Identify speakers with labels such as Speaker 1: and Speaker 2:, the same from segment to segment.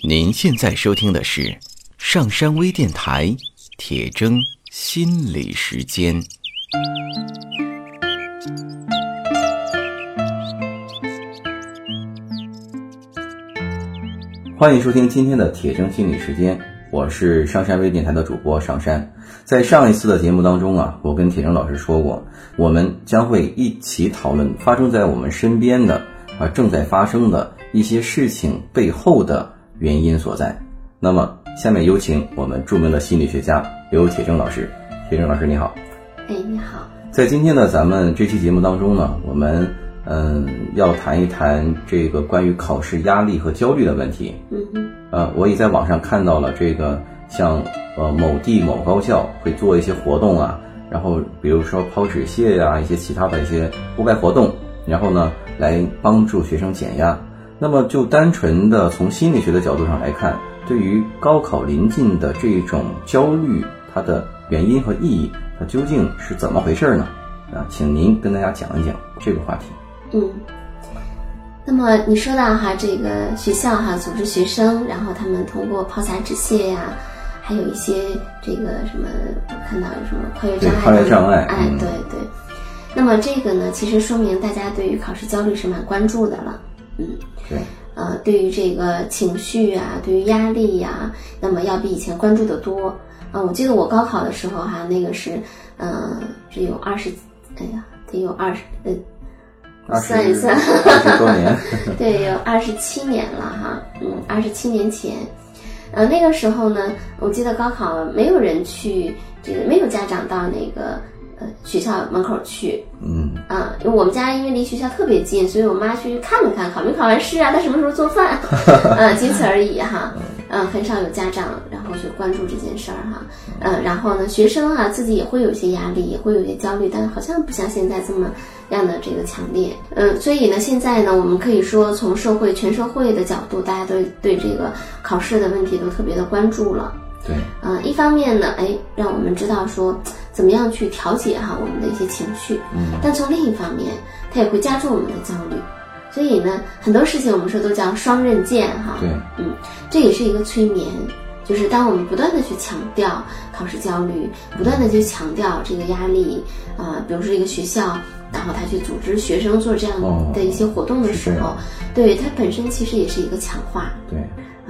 Speaker 1: 您现在收听的是上山微电台铁铮心理时间。
Speaker 2: 欢迎收听今天的铁铮心理时间，我是上山微电台的主播上山。在上一次的节目当中啊，我跟铁铮老师说过，我们将会一起讨论发生在我们身边的啊正在发生的一些事情背后的原因所在。那么，下面有请我们著名的心理学家刘铁铮老师。铁铮老师你好，
Speaker 3: 哎，你好，
Speaker 2: 在今天的咱们这期节目当中呢，我们嗯要谈一谈这个关于考试压力和焦虑的问题。
Speaker 3: 嗯哼，
Speaker 2: 呃，我也在网上看到了这个，像呃某地某高校会做一些活动啊，然后比如说抛纸屑呀、一些其他的一些户外活动，然后呢来帮助学生减压。那么就单纯的从心理学的角度上来看，对于高考临近的这种焦虑，它的原因和意义，它究竟是怎么回事呢？啊，请您跟大家讲一讲这个话题。
Speaker 3: 嗯。那么你说到哈，这个学校哈组织学生，然后他们通过抛洒纸屑呀，还有一些这个什么，我看到有什么跨越障碍
Speaker 2: 跨越障碍
Speaker 3: 哎，
Speaker 2: 嗯
Speaker 3: 对对。那么这个呢，其实说明大家对于考试焦虑是蛮关注的了，嗯。
Speaker 2: 对，
Speaker 3: 呃，对于这个情绪啊，对于压力呀、那么要比以前关注的多。啊、我记得我高考的时候哈、那个是，嗯、只有二十，哎呀，得有二十，呃，算一算，
Speaker 2: 二十多年，
Speaker 3: 对，有二十七年了哈，嗯，二十七年前，呃，那个时候呢，我记得高考没有人去，这个没有家长到那个呃学校门口去，
Speaker 2: 嗯，
Speaker 3: 啊，因为我们家因为离学校特别近，所以我妈去看了看，考没考完试啊，她什么时候做饭，啊，仅此而已哈。嗯，很少有家长然后去关注这件事儿哈。嗯，然后呢，学生啊自己也会有一些压力，也会有一些焦虑，但好像不像现在这么样的这个强烈。嗯，所以呢，现在呢，我们可以说从社会全社会的角度，大家都对这个考试的问题都特别的关注了。
Speaker 2: 对，
Speaker 3: 嗯，一方面呢，哎，让我们知道说 怎么样去调节哈我们的一些情绪，
Speaker 2: 嗯，
Speaker 3: 但从另一方面，它也会加重我们的焦虑。所以呢，很多事情我们说都叫双刃剑哈。
Speaker 2: 对，
Speaker 3: 嗯，这也是一个催眠，就是当我们不断的去强调考试焦虑，不断的去强调这个压力啊、比如说一个学校，然后他去组织学生做这样
Speaker 2: 哦
Speaker 3: 的一些活动的时候，对它本身其实也是一个强化。
Speaker 2: 对，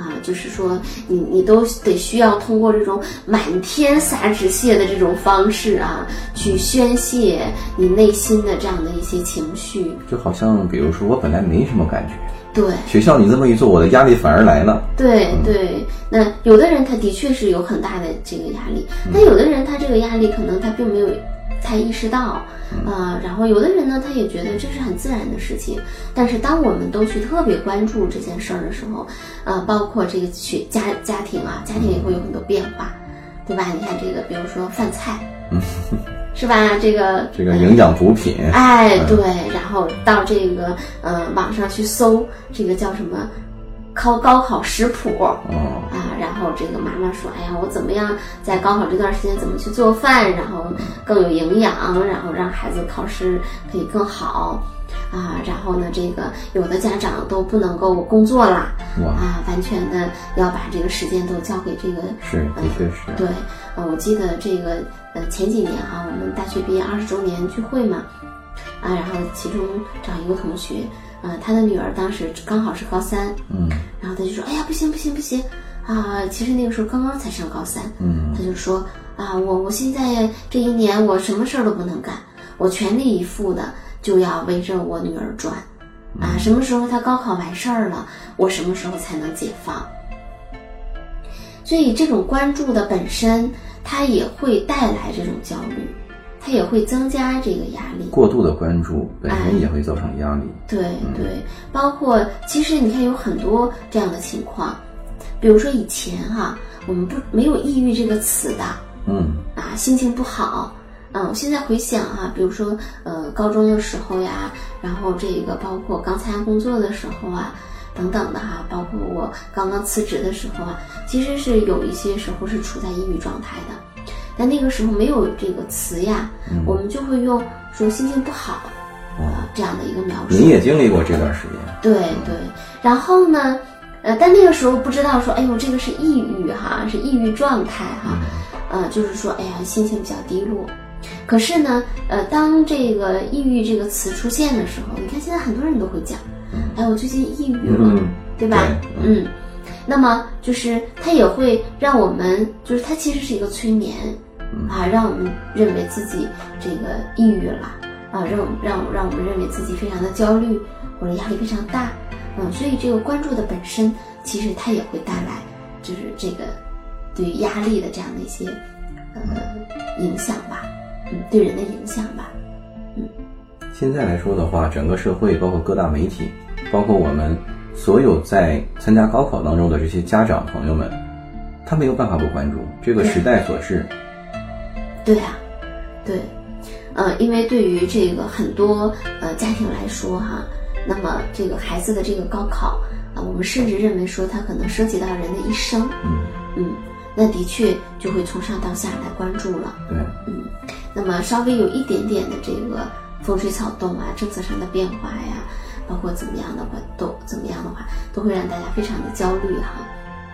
Speaker 3: 啊，就是说你你都得需要通过这种满天撒纸屑的这种方式啊，去宣泄你内心的这样的一些情绪。
Speaker 2: 就好像比如说我本来没什么感觉，
Speaker 3: 对
Speaker 2: 学校你这么一做，我的压力反而来了。
Speaker 3: 对对，那有的人他的确是有很大的这个压力，但有的人他这个压力可能他并没有太意识到。啊、然后有的人呢，他也觉得这是很自然的事情，但是当我们都去特别关注这件事儿的时候，呃，包括这个去家家庭啊，家庭也会有很多变化，对吧？你看这个，比如说饭菜，是吧？这个
Speaker 2: 这个营养补品，
Speaker 3: 哎，对，然后到这个呃网上去搜这个叫什么考高考食谱。
Speaker 2: 哦，
Speaker 3: 啊，然后这个妈妈说，哎呀，我怎么样在高考这段时间怎么去做饭，然后更有营养，然后让孩子考试可以更好。啊，然后呢，这个有的家长都不能够工作啦，啊，完全的要把这个时间都交给这个
Speaker 2: 是，的确是，
Speaker 3: 对，呃，我记得这个呃前几年啊、我们大学毕业二十周年聚会嘛，啊，然后其中找一个同学，啊，他的女儿当时刚好是高三，
Speaker 2: 嗯。
Speaker 3: 然后他就说，哎呀，不行不行不行，啊，其实那个时候刚刚才上高三，
Speaker 2: 嗯。
Speaker 3: 他就说啊，我我现在这一年我什么事儿都不能干，我全力以赴的就要围着我女儿转，啊，什么时候她高考完事儿了，我什么时候才能解放？所以这种关注的本身，它也会带来这种焦虑，它也会增加这个压力。
Speaker 2: 过度的关注本身也会造成压力。
Speaker 3: 对对，包括其实你看有很多这样的情况，比如说以前哈、我们不没有抑郁这个词的
Speaker 2: 嗯
Speaker 3: 啊，心情不好。嗯，我现在回想哈、比如说呃高中的时候呀，然后这个包括刚参加工作的时候啊，等等的哈、包括我刚刚辞职的时候啊，其实是有一些时候是处在抑郁状态的，但那个时候没有这个词呀，我们就会用说心情不好啊、这样的一个描述。
Speaker 2: 你也经历过这段时间，
Speaker 3: 对对，然后呢，呃，但那个时候不知道说，哎呦，这个是抑郁哈，是抑郁状态哈，呃，就是说，哎呀，心情比较低落。可是呢，呃，当这个抑郁这个词出现的时候，你看现在很多人都会讲，哎，我最近抑郁了，
Speaker 2: 嗯
Speaker 3: 对吧？嗯，那么就是它也会让我们，就是它其实是一个催眠啊，让我们认为自己这个抑郁了啊，让让让我们认为自己非常的焦虑或者压力非常大，嗯，所以这个关注的本身其实它也会带来就是这个对于压力的这样的一些呃影响吧，嗯，对人的影响吧，嗯
Speaker 2: 现在来说的话，整个社会包括各大媒体，包括我们所有在参加高考当中的这些家长朋友们，他没有办法不关注这个时代所致。
Speaker 3: 对啊，对，呃，因为对于这个很多呃家庭来说哈，那么这个孩子的这个高考啊、我们甚至认为说它可能涉及到人的一生，
Speaker 2: 嗯。
Speaker 3: 嗯，那的确就会从上到下来关注了，
Speaker 2: 对，
Speaker 3: 嗯，那么稍微有一点点的这个风吹草动啊，政策上的变化呀，包括怎么样的话，都怎么样的话，都会让大家非常的焦虑哈，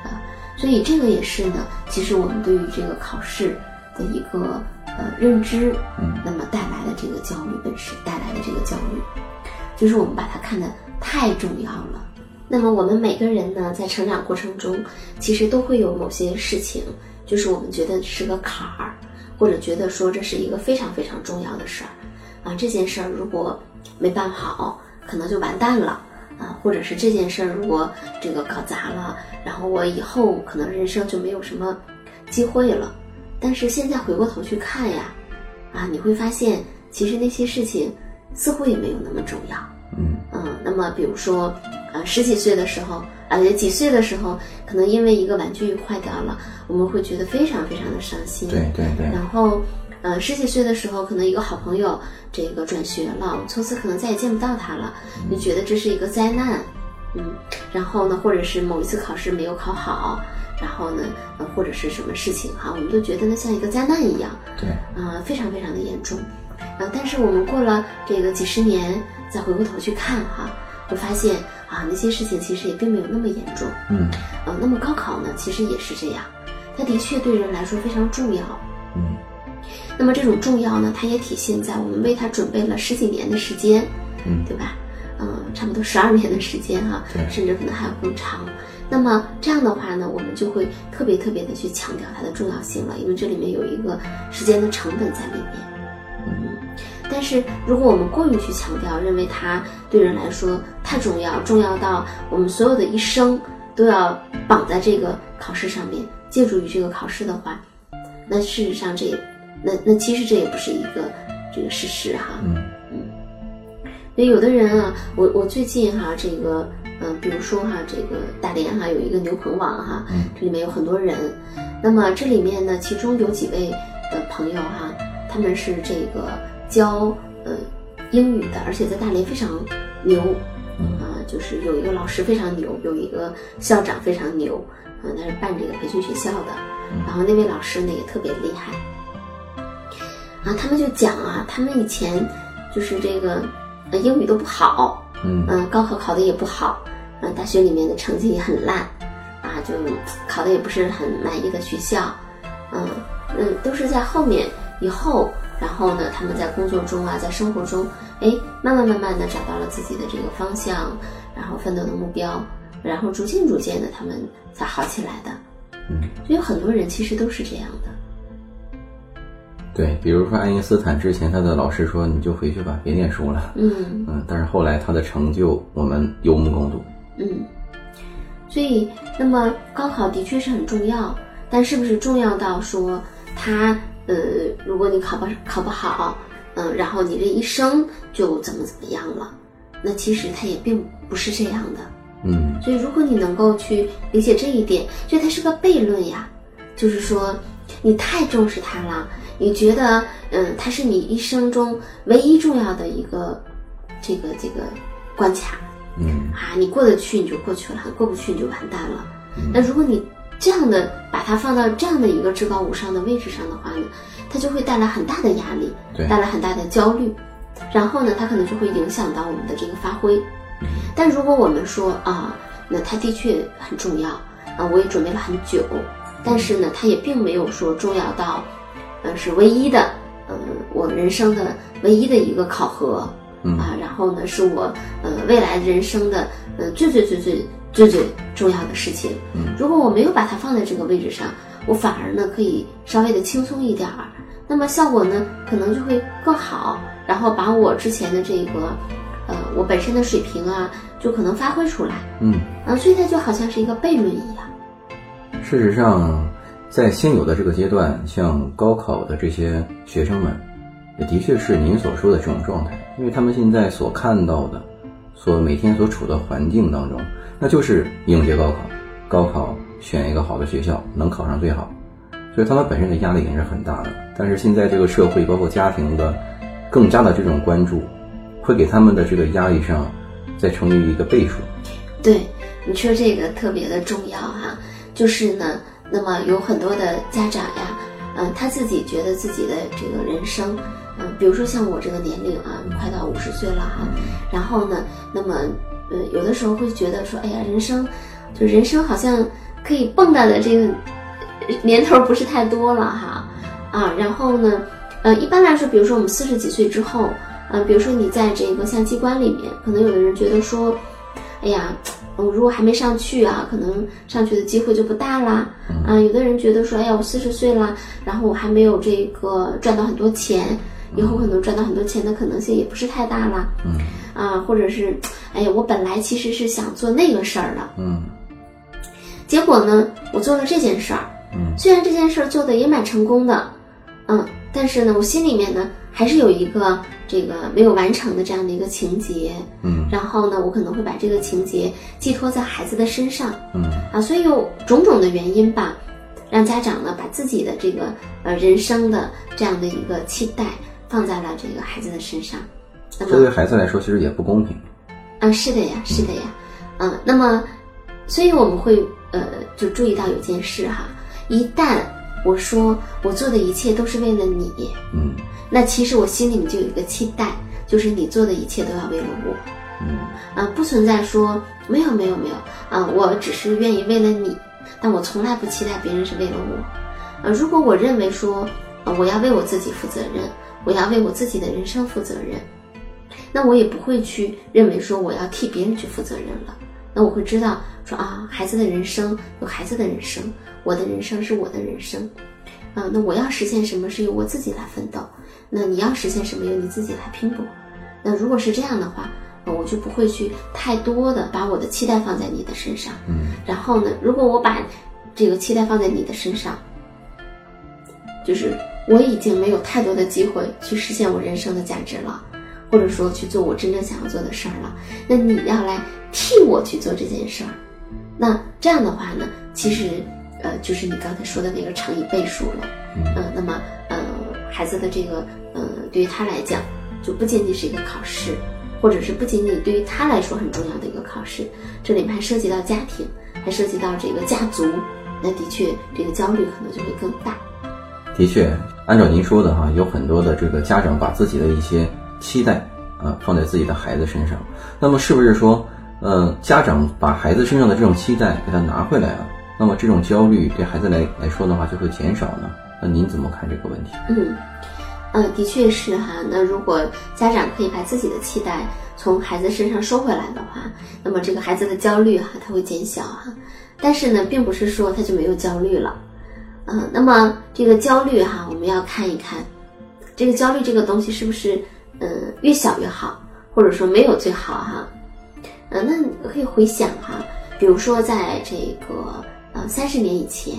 Speaker 3: 啊，所以这个也是呢，其实我们对于这个考试的一个呃认知，
Speaker 2: 嗯
Speaker 3: 那么带来的这个焦虑本身带来的这个焦虑，就是我们把它看得太重要了。那么我们每个人呢，在成长过程中，其实都会有某些事情，就是我们觉得是个坎儿，或者觉得说这是一个非常非常重要的事儿，啊，这件事儿如果没办好，可能就完蛋了。啊，或者是这件事儿如果这个搞砸了，然后我以后可能人生就没有什么机会了。但是现在回过头去看呀，啊，你会发现其实那些事情似乎也没有那么重要。
Speaker 2: 嗯
Speaker 3: 嗯，那么比如说，呃，十几岁的时候，啊、几岁的时候，可能因为一个玩具坏掉了，我们会觉得非常非常的伤心。
Speaker 2: 对对对，
Speaker 3: 然后，呃，十几岁的时候，可能一个好朋友这个转学了，从此可能再也见不到他了，你觉得这是一个灾难，嗯，然后呢，或者是某一次考试没有考好，然后呢，呃，或者是什么事情哈，我们都觉得呢像一个灾难一样，
Speaker 2: 对，
Speaker 3: 啊、非常非常的严重。呃，但是我们过了这个几十年，再回过头去看哈，会发现啊，那些事情其实也并没有那么严重。
Speaker 2: 嗯
Speaker 3: 呃，那么高考呢，其实也是这样，它的确对人来说非常重要。
Speaker 2: 嗯
Speaker 3: 那么这种重要呢，它也体现在我们为它准备了十几年的时间，
Speaker 2: 嗯
Speaker 3: 对吧？嗯、差不多十二年的时间哈、
Speaker 2: 对
Speaker 3: 甚至可能还要更长。那么这样的话呢，我们就会特别特别的去强调它的重要性了，因为这里面有一个时间的成本在里面。
Speaker 2: 嗯
Speaker 3: 但是如果我们过于去强调，认为它对人来说太重要，重要到我们所有的一生都要绑在这个考试上面，借助于这个考试的话，那事实上这也，那那其实这也不是一个这个事实哈。
Speaker 2: 嗯
Speaker 3: 所以有的人啊，我我最近哈、这个，嗯、比如说哈、这个大连哈、有一个牛棚网哈、
Speaker 2: 嗯
Speaker 3: 这里面有很多人，那么这里面呢，其中有几位呃朋友哈、他们是这个教呃英语的，而且在大连非常牛，
Speaker 2: 嗯。
Speaker 3: 啊、就是有一个老师非常牛，有一个校长非常牛，嗯、他是办这个培训学校的，然后那位老师呢也特别厉害，啊，他们就讲啊，他们以前就是这个呃英语都不好，
Speaker 2: 嗯
Speaker 3: 嗯、高考考的也不好，嗯、大学里面的成绩也很烂，啊，就考的也不是很满意的学校，嗯嗯，都是在后面以后，然后呢，他们在工作中啊，在生活中，哎，慢慢慢慢的找到了自己的这个方向，然后奋斗的目标，然后逐渐逐渐的他们才好起来的。
Speaker 2: 嗯，
Speaker 3: 所以有很多人其实都是这样的。
Speaker 2: 对，比如说爱因斯坦之前他的老师说你就回去吧，别念书了。
Speaker 3: 嗯
Speaker 2: 嗯，但是后来他的成就我们有目共睹。
Speaker 3: 嗯，所以那么高考的确是很重要，但是不是重要到说他呃，如果你考不考不好，嗯、然后你这一生就怎么怎么样了？那其实他也并不是这样的。
Speaker 2: 嗯
Speaker 3: 所以，如果你能够去理解这一点，所以它是个悖论呀，就是说你太重视它了，你觉得嗯，它是你一生中唯一重要的一个这个这个关卡。
Speaker 2: 嗯。
Speaker 3: 啊，你过得去你就过去了，过不去你就完蛋了。那如果你这样的把它放到这样的一个至高无上的位置上的话呢，它就会带来很大的压力，带来很大的焦虑，然后呢，它可能就会影响到我们的这个发挥。但如果我们说啊，那它的确很重要啊，我也准备了很久，但是呢，它也并没有说重要到，呃，是唯一的，嗯，我人生的唯一的一个考核，
Speaker 2: 嗯
Speaker 3: 啊，然后呢，是我呃未来人生的呃最最最最最最重要的事情。
Speaker 2: 嗯，
Speaker 3: 如果我没有把它放在这个位置上，我反而呢可以稍微的轻松一点儿，那么效果呢可能就会更好，然后把我之前的这个呃我本身的水平啊，就可能发挥出来。
Speaker 2: 嗯，
Speaker 3: 啊，所以它就好像是一个悖论一样。
Speaker 2: 事实上，在现有的这个阶段，像高考的这些学生们，也的确是您所说的这种状态，因为他们现在所看到的，所每天所处的环境当中，那就是应届高考，高考选一个好的学校，能考上最好，所以他们本身的压力也是很大的。但是现在这个社会，包括家庭的更加的这种关注，会给他们的这个压力上再乘以一个倍数。
Speaker 3: 对，你说这个特别的重要哈、就是呢，那么有很多的家长呀，嗯、他自己觉得自己的这个人生，嗯、比如说像我这个年龄啊，快到五十岁了哈、然后呢，那么呃，有的时候会觉得说，哎呀，人生就人生好像可以蹦跶的这个年头不是太多了哈，啊，然后呢，呃，一般来说，比如说我们四十几岁之后，嗯、比如说你在这个像机关里面，可能有的人觉得说，哎呀，我如果还没上去啊，可能上去的机会就不大啦。啊，有的人觉得说，哎呀，我四十岁啦，然后我还没有这个赚到很多钱，以后可能赚到很多钱的可能性也不是太大啦。
Speaker 2: 嗯
Speaker 3: 啊，或者是，哎呀，我本来其实是想做那个事儿的，
Speaker 2: 嗯
Speaker 3: 结果呢，我做了这件事儿。
Speaker 2: 嗯
Speaker 3: 虽然这件事儿做的也蛮成功的，嗯，但是呢，我心里面呢还是有一个这个没有完成的这样的一个情节。
Speaker 2: 嗯
Speaker 3: 然后呢，我可能会把这个情节寄托在孩子的身上
Speaker 2: 嗯
Speaker 3: 啊，所以有种种的原因吧，让家长呢把自己的这个呃人生的这样的一个期待放在了这个孩子的身上。那么
Speaker 2: 这对孩子来说其实也不公平。
Speaker 3: 啊，是的呀，是的呀，嗯，那么，所以我们会呃，就注意到有件事哈，一旦我说我做的一切都是为了你，
Speaker 2: 嗯。
Speaker 3: 那其实我心里面就有一个期待，就是你做的一切都要为了我，
Speaker 2: 嗯。
Speaker 3: 啊，不存在说没有没有没有啊，我只是愿意为了你，但我从来不期待别人是为了我，啊，如果我认为说，啊，我要为我自己负责任，我要为我自己的人生负责任，那我也不会去认为说我要替别人去负责任了，那我会知道说啊，孩子的人生有孩子的人生，我的人生是我的人生，啊，那我要实现什么是由我自己来奋斗，那你要实现什么由你自己来拼搏，那如果是这样的话。呃我就不会去太多的把我的期待放在你的身上，
Speaker 2: 嗯
Speaker 3: 然后呢，如果我把这个期待放在你的身上，就是我已经没有太多的机会去实现我人生的价值了，或者说去做我真正想要做的事儿了。那你要来替我去做这件事儿，那这样的话呢，其实呃，就是你刚才说的那个乘以倍数了。
Speaker 2: 嗯
Speaker 3: 呃，那么呃，孩子的这个呃，对于他来讲，就不仅仅是一个考试，或者是不仅仅对于他来说很重要的一个考试，这里面还涉及到家庭，还涉及到这个家族，那的确这个焦虑可能就会更大。
Speaker 2: 的确，按照您说的哈，有很多的这个家长把自己的一些期待啊、放在自己的孩子身上。那么是不是说，呃，家长把孩子身上的这种期待给他拿回来了，那么这种焦虑对孩子来来说的话就会减少呢？那您怎么看这个问题？
Speaker 3: 嗯，呃，的确是哈。那如果家长可以把自己的期待从孩子身上收回来的话，那么这个孩子的焦虑哈，他会减小哈。但是呢，并不是说他就没有焦虑了，嗯、那么这个焦虑哈，我们要看一看，这个焦虑这个东西是不是嗯、越小越好，或者说没有最好哈。嗯、那你可以回想哈，比如说在这个呃三十年以前，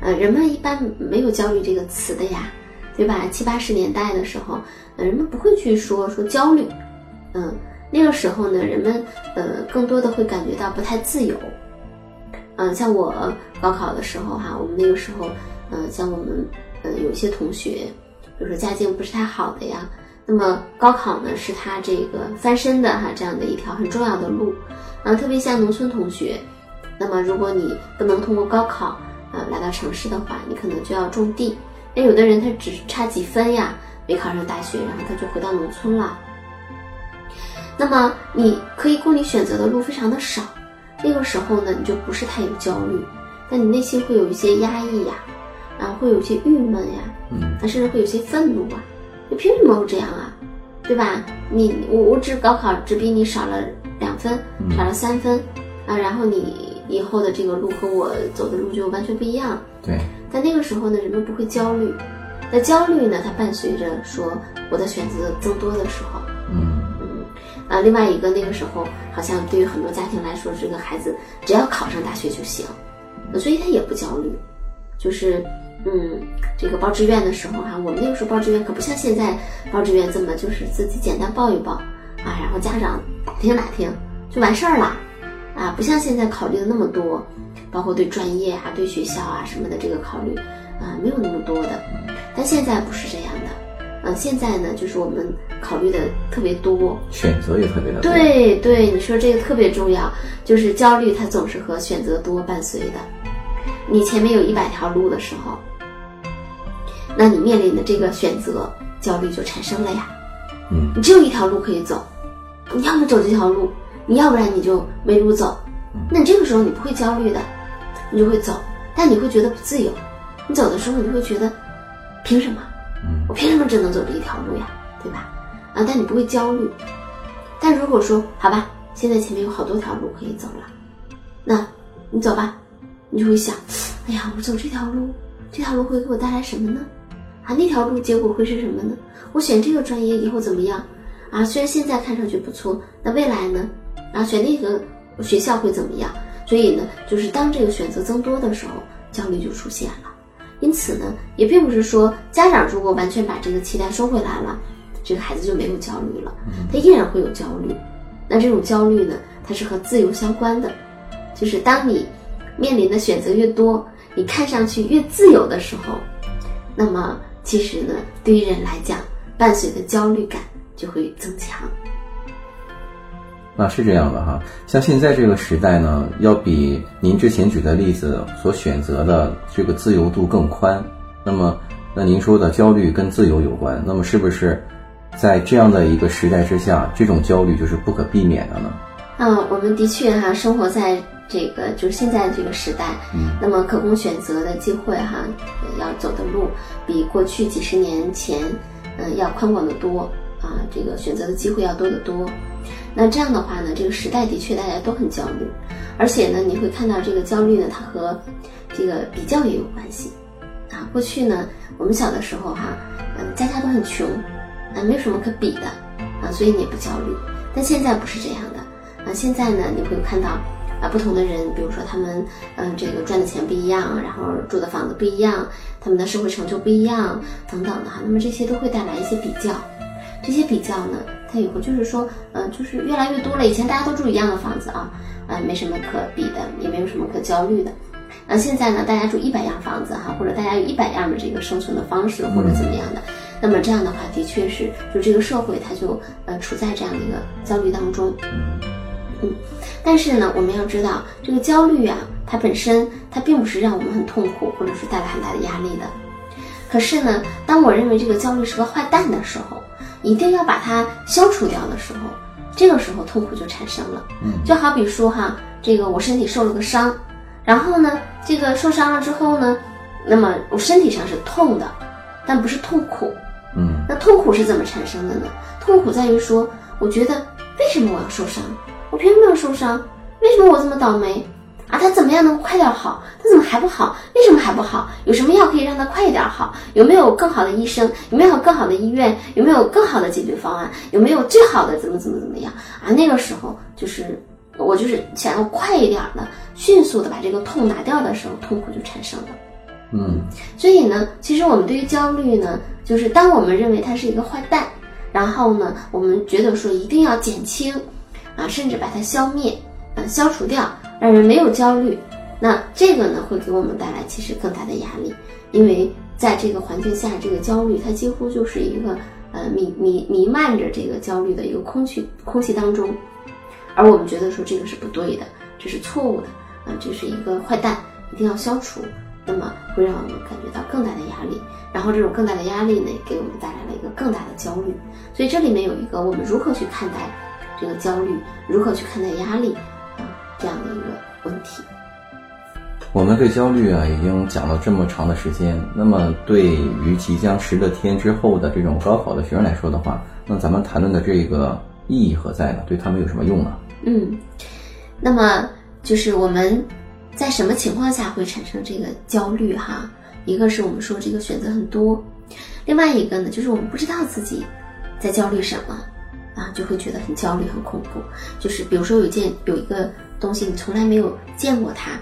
Speaker 3: 呃，人们一般没有焦虑这个词的呀，对吧？七八十年代的时候，呃，人们不会去说说焦虑，嗯，那个时候呢，人们呃更多的会感觉到不太自由，嗯、像我高考的时候哈，我们那个时候，嗯、像我们呃有一些同学，比如说家境不是太好的呀，那么高考呢是他这个翻身的哈这样的一条很重要的路，啊，特别像农村同学，那么如果你不能通过高考，啊，来到城市的话，你可能就要种地。那有的人他只差几分呀，没考上大学，然后他就回到农村了。那么你可以供你选择的路非常的少，那个时候呢，你就不是太有焦虑，但你内心会有一些压抑呀，然后，会有一些郁闷呀，
Speaker 2: 嗯，
Speaker 3: 啊，甚至会有些愤怒啊，你凭什么会这样啊？对吧？你我我只高考只比你少了两分，少了三分，啊，然后你以后的这个路和我走的路就完全不一样。
Speaker 2: 对，
Speaker 3: 但那个时候呢，人们不会焦虑，那焦虑呢，它伴随着说我的选择增多的时候，
Speaker 2: 嗯。
Speaker 3: 嗯，啊，另外一个那个时候，好像对于很多家庭来说，这个孩子只要考上大学就行，所以他也不焦虑，就是嗯，这个报志愿的时候哈、我们那个时候报志愿可不像现在报志愿这么就是自己简单报一报啊，然后家长打听打听就完事儿了，啊，不像现在考虑的那么多，包括对专业啊、对学校啊什么的这个考虑啊，没有那么多的，但现在不是这样的，嗯、现在呢就是我们考虑的特别多，
Speaker 2: 选择也特别的多。
Speaker 3: 对对，你说这个特别重要，就是焦虑它总是和选择多伴随的。你前面有一百条路的时候，那你面临的这个选择焦虑就产生了呀。
Speaker 2: 嗯
Speaker 3: 你只有一条路可以走，你要么走这条路，你要不然你就没路走。那你这个时候你不会焦虑的，你就会走，但你会觉得不自由。你走的时候，你会觉得凭什么？
Speaker 2: 嗯
Speaker 3: 我凭什么只能走这一条路呀？对吧？啊，但你不会焦虑。但如果说好吧，现在前面有好多条路可以走了，那你走吧，你就会想，哎呀，我走这条路，这条路会给我带来什么呢？啊，那条路结果会是什么呢？我选这个专业以后怎么样？啊，虽然现在看上去不错，那未来呢？啊，选那个学校会怎么样？所以呢，就是当这个选择增多的时候，焦虑就出现了。因此呢，也并不是说家长如果完全把这个期待收回来了，这个孩子就没有焦虑了，他依然会有焦虑。那这种焦虑呢，它是和自由相关的，就是当你面临的选择越多，你看上去越自由的时候，那么其实呢，对于人来讲，伴随的焦虑感就会增强。
Speaker 2: 那是这样的哈，像现在这个时代呢，要比您之前举的例子所选择的这个自由度更宽。那么，那您说的焦虑跟自由有关，那么是不是在这样的一个时代之下，这种焦虑就是不可避免的呢？
Speaker 3: 嗯，我们的确哈，生活在这个就是现在这个时代，
Speaker 2: 嗯，
Speaker 3: 那么可供选择的机会哈，呃要走的路比过去几十年前，嗯、要宽广的多啊，这个选择的机会要多得多。那这样的话呢，这个时代的确大家都很焦虑，而且呢，你会看到这个焦虑呢，它和这个比较也有关系啊。过去呢，我们小的时候哈，嗯、家家都很穷，啊，没有什么可比的啊，所以你也不焦虑。但现在不是这样的。啊，现在呢，你会看到啊，不同的人，比如说他们，嗯、这个赚的钱不一样，然后住的房子不一样，他们的社会成就不一样，等等的哈。那么这些都会带来一些比较，这些比较呢，它以后就是说，呃，就是越来越多了。以前大家都住一样的房子啊，呃，没什么可比的，也没有什么可焦虑的。那现在呢，大家住一百样房子哈，或者大家有一百样的这个生存的方式，或者怎么样的，那么这样的话，的确是，就这个社会它就呃处在这样的一个焦虑当中。嗯，但是呢，我们要知道，这个焦虑啊，它本身它并不是让我们很痛苦，或者是带来很大的压力的。可是呢，当我认为这个焦虑是个坏蛋的时候，一定要把它消除掉的时候，这个时候痛苦就产生了。
Speaker 2: 嗯，
Speaker 3: 就好比说哈，这个我身体受了个伤，然后呢，这个受伤了之后呢，那么我身体上是痛的，但不是痛苦。
Speaker 2: 嗯
Speaker 3: 那痛苦是怎么产生的呢？痛苦在于说，我觉得为什么我要受伤？我凭什么要受伤？为什么我这么倒霉？啊，他怎么样能快点好？他怎么还不好？为什么还不好？有什么药可以让他快一点好？有没有更好的医生？有没有更好的医院？有没有更好的解决方案？有没有最好的怎么怎么怎么样？啊，那个时候就是我就是想要快一点的、迅速的把这个痛拿掉的时候，痛苦就产生了。
Speaker 2: 嗯
Speaker 3: 所以呢，其实我们对于焦虑呢，就是当我们认为它是一个坏蛋，然后呢，我们觉得说一定要减轻，啊，甚至把它消灭，啊，消除掉，让人没有焦虑。那这个呢，会给我们带来其实更大的压力，因为在这个环境下，这个焦虑它几乎就是一个呃弥弥弥漫着这个焦虑的一个空气空气当中，而我们觉得说这个是不对的，这是错误的，啊，这是一个坏蛋，一定要消除。那么会让我们感觉到更大的压力，然后这种更大的压力呢，给我们带来了一个更大的焦虑。所以这里面有一个我们如何去看待这个焦虑，如何去看待压力啊，这样的一个问题。
Speaker 2: 我们对焦虑啊，已经讲了这么长的时间。那么，对于即将十乐天之后的这种高考的学生来说的话，那咱们谈论的这个意义何在呢？对他们有什么用呢？
Speaker 3: 嗯，那么就是我们在什么情况下会产生这个焦虑？哈，一个是我们说这个选择很多，另外一个呢，就是我们不知道自己在焦虑什么啊，就会觉得很焦虑、很恐怖。就是比如说有一件有一个东西，你从来没有见过它。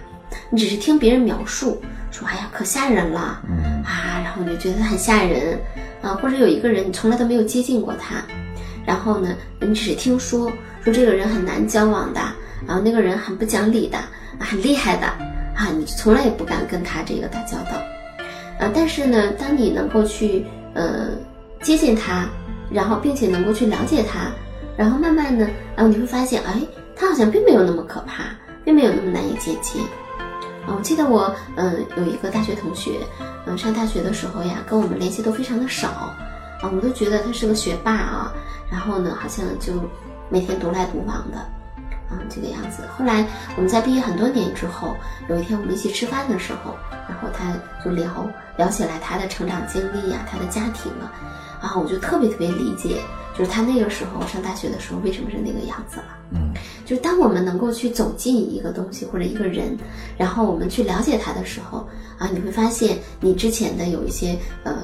Speaker 3: 你只是听别人描述，说哎呀可吓人了，
Speaker 2: 嗯
Speaker 3: 啊，然后你就觉得他很吓人，啊，或者有一个人你从来都没有接近过他，然后呢，你只是听说说这个人很难交往的，然后那个人很不讲理的，很厉害的，啊，你从来也不敢跟他这个打交道，啊，但是呢，当你能够去呃接近他，然后并且能够去了解他，然后慢慢的，然后你会发现，哎，他好像并没有那么可怕，并没有那么难以接近。啊，我记得我嗯有一个大学同学，嗯上大学的时候呀，跟我们联系都非常的少，啊，我们都觉得他是个学霸啊，然后呢好像就每天独来独往的，啊这个样子。后来我们在毕业很多年之后，有一天我们一起吃饭的时候，然后他就聊聊起来他的成长经历呀，他的家庭啊，啊我就特别特别理解，就是他那个时候上大学的时候为什么是那个样子了。
Speaker 2: 嗯，
Speaker 3: 就是当我们能够去走进一个东西或者一个人，然后我们去了解他的时候啊，你会发现你之前的有一些呃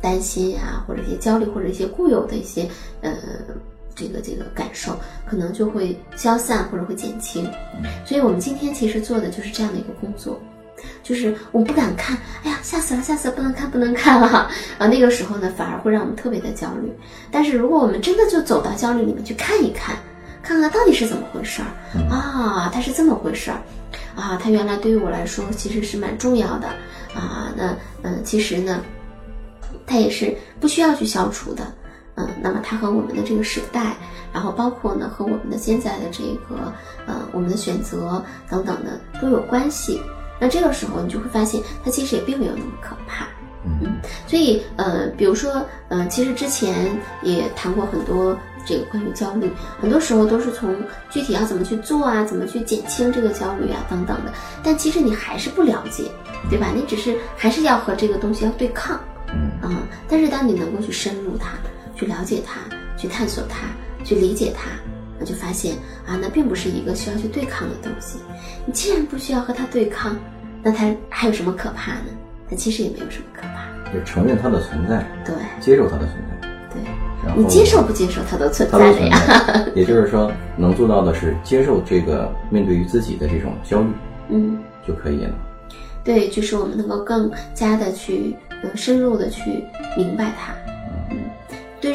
Speaker 3: 担心啊，或者一些焦虑，或者一些固有的一些呃这个这个感受，可能就会消散或者会减轻。所以我们今天其实做的就是这样的一个工作。就是我不敢看，哎呀，吓死了，吓死了，不能看，不能看了 啊！那个时候呢，反而会让我们特别的焦虑。但是如果我们真的就走到焦虑里面去看一看，看看到底是怎么回事儿啊？它是这么回事儿啊？它原来对于我来说其实是蛮重要的啊。那嗯，其实呢，它也是不需要去消除的。嗯，那么它和我们的这个时代，然后包括呢和我们的现在的这个呃我们的选择等等的都有关系。那这个时候你就会发现，它其实也并没有那么可怕。嗯，所以呃，比如说呃，其实之前也谈过很多这个关于焦虑，很多时候都是从具体要怎么去做啊，怎么去减轻这个焦虑啊等等的。但其实你还是不了解，对吧？你只是还是要和这个东西要对抗。
Speaker 2: 嗯
Speaker 3: 啊，但是当你能够去深入它，去了解它，去探索它，去理解它，那就发现啊，那并不是一个需要去对抗的东西。你既然不需要和它对抗，那它还有什么可怕呢？它其实也没有什么可怕。
Speaker 2: 就承认它的存在，
Speaker 3: 对
Speaker 2: 接受它的存在，
Speaker 3: 对，
Speaker 2: 然后
Speaker 3: 你接受不接受它的存在的呀？
Speaker 2: 也就是说，能做到的是接受这个面对于自己的这种焦虑
Speaker 3: 嗯。
Speaker 2: 就可以了。
Speaker 3: 对，就是我们能够更加的去呃深入的去明白它。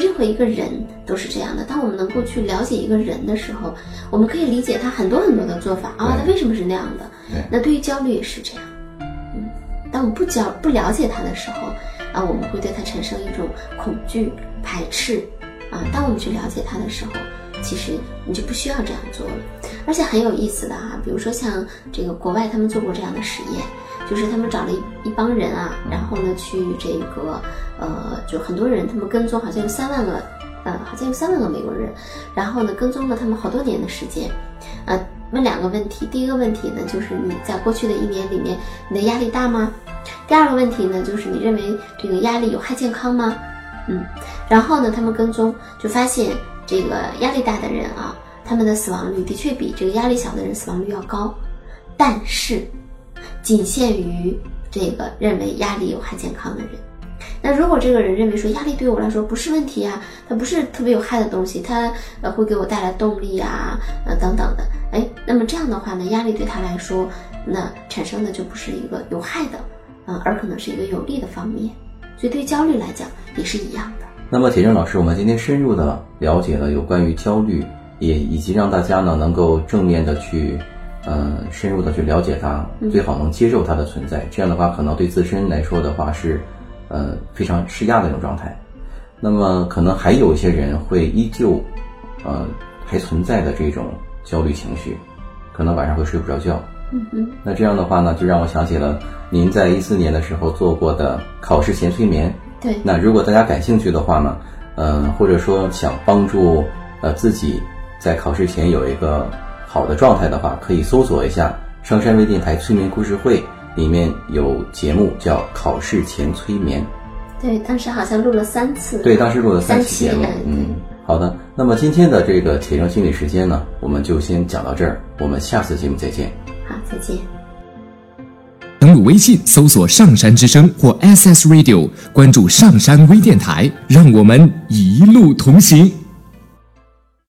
Speaker 3: 任何一个人都是这样的。当我们能够去了解一个人的时候，我们可以理解他很多很多的做法啊，他为什么是那样的？
Speaker 2: 对
Speaker 3: 那对于焦虑也是这样。嗯，当我们不焦不了解他的时候啊，我们会对他产生一种恐惧、排斥啊。当我们去了解他的时候，其实你就不需要这样做了。而且很有意思的啊、比如说像这个国外他们做过这样的实验，就是他们找了一一帮人啊，然后呢去这个呃，就很多人他们跟踪，好像有三万个，呃，好像有三万个美国人，然后呢跟踪了他们好多年的时间，呃，问两个问题，第一个问题呢就是你在过去的一年里面你的压力大吗？第二个问题呢就是你认为这个压力有害健康吗？嗯，然后呢他们跟踪就发现这个压力大的人啊。他们的死亡率的确比这个压力小的人死亡率要高，但是仅限于这个认为压力有害健康的人。那如果这个人认为说压力对我来说不是问题啊，它不是特别有害的东西，它呃会给我带来动力啊，呃等等的，哎，那么这样的话呢，压力对他来说，那产生的就不是一个有害的，啊、而可能是一个有利的方面。所以对焦虑来讲也是一样的。
Speaker 2: 那么铁正老师，我们今天深入的了解了有关于焦虑，也以及让大家呢能够正面的去，呃，深入的去了解它，最好能接受它的存在。这样的话，可能对自身来说的话是，呃，非常施压的一种状态。那么可能还有一些人会依旧，呃，还存在的这种焦虑情绪，可能晚上会睡不着觉。
Speaker 3: 嗯哼，
Speaker 2: 那这样的话呢，就让我想起了您在一四年的时候做过的考试前催眠。
Speaker 3: 对，
Speaker 2: 那如果大家感兴趣的话呢，呃，或者说想帮助呃自己在考试前有一个好的状态的话，可以搜索一下上山微电台催眠故事会，里面有节目叫《考试前催眠》。
Speaker 3: 对，当时好像录了三次。
Speaker 2: 对，当时录了
Speaker 3: 三
Speaker 2: 期节目。
Speaker 3: 嗯，
Speaker 2: 好的。那么今天的这个铁证心理时间呢，我们就先讲到这儿，我们下次节目再见。
Speaker 3: 好，再见。
Speaker 4: 登录微信搜索“上山之声”或 SS Radio，关注上山微电台，让我们一路同行。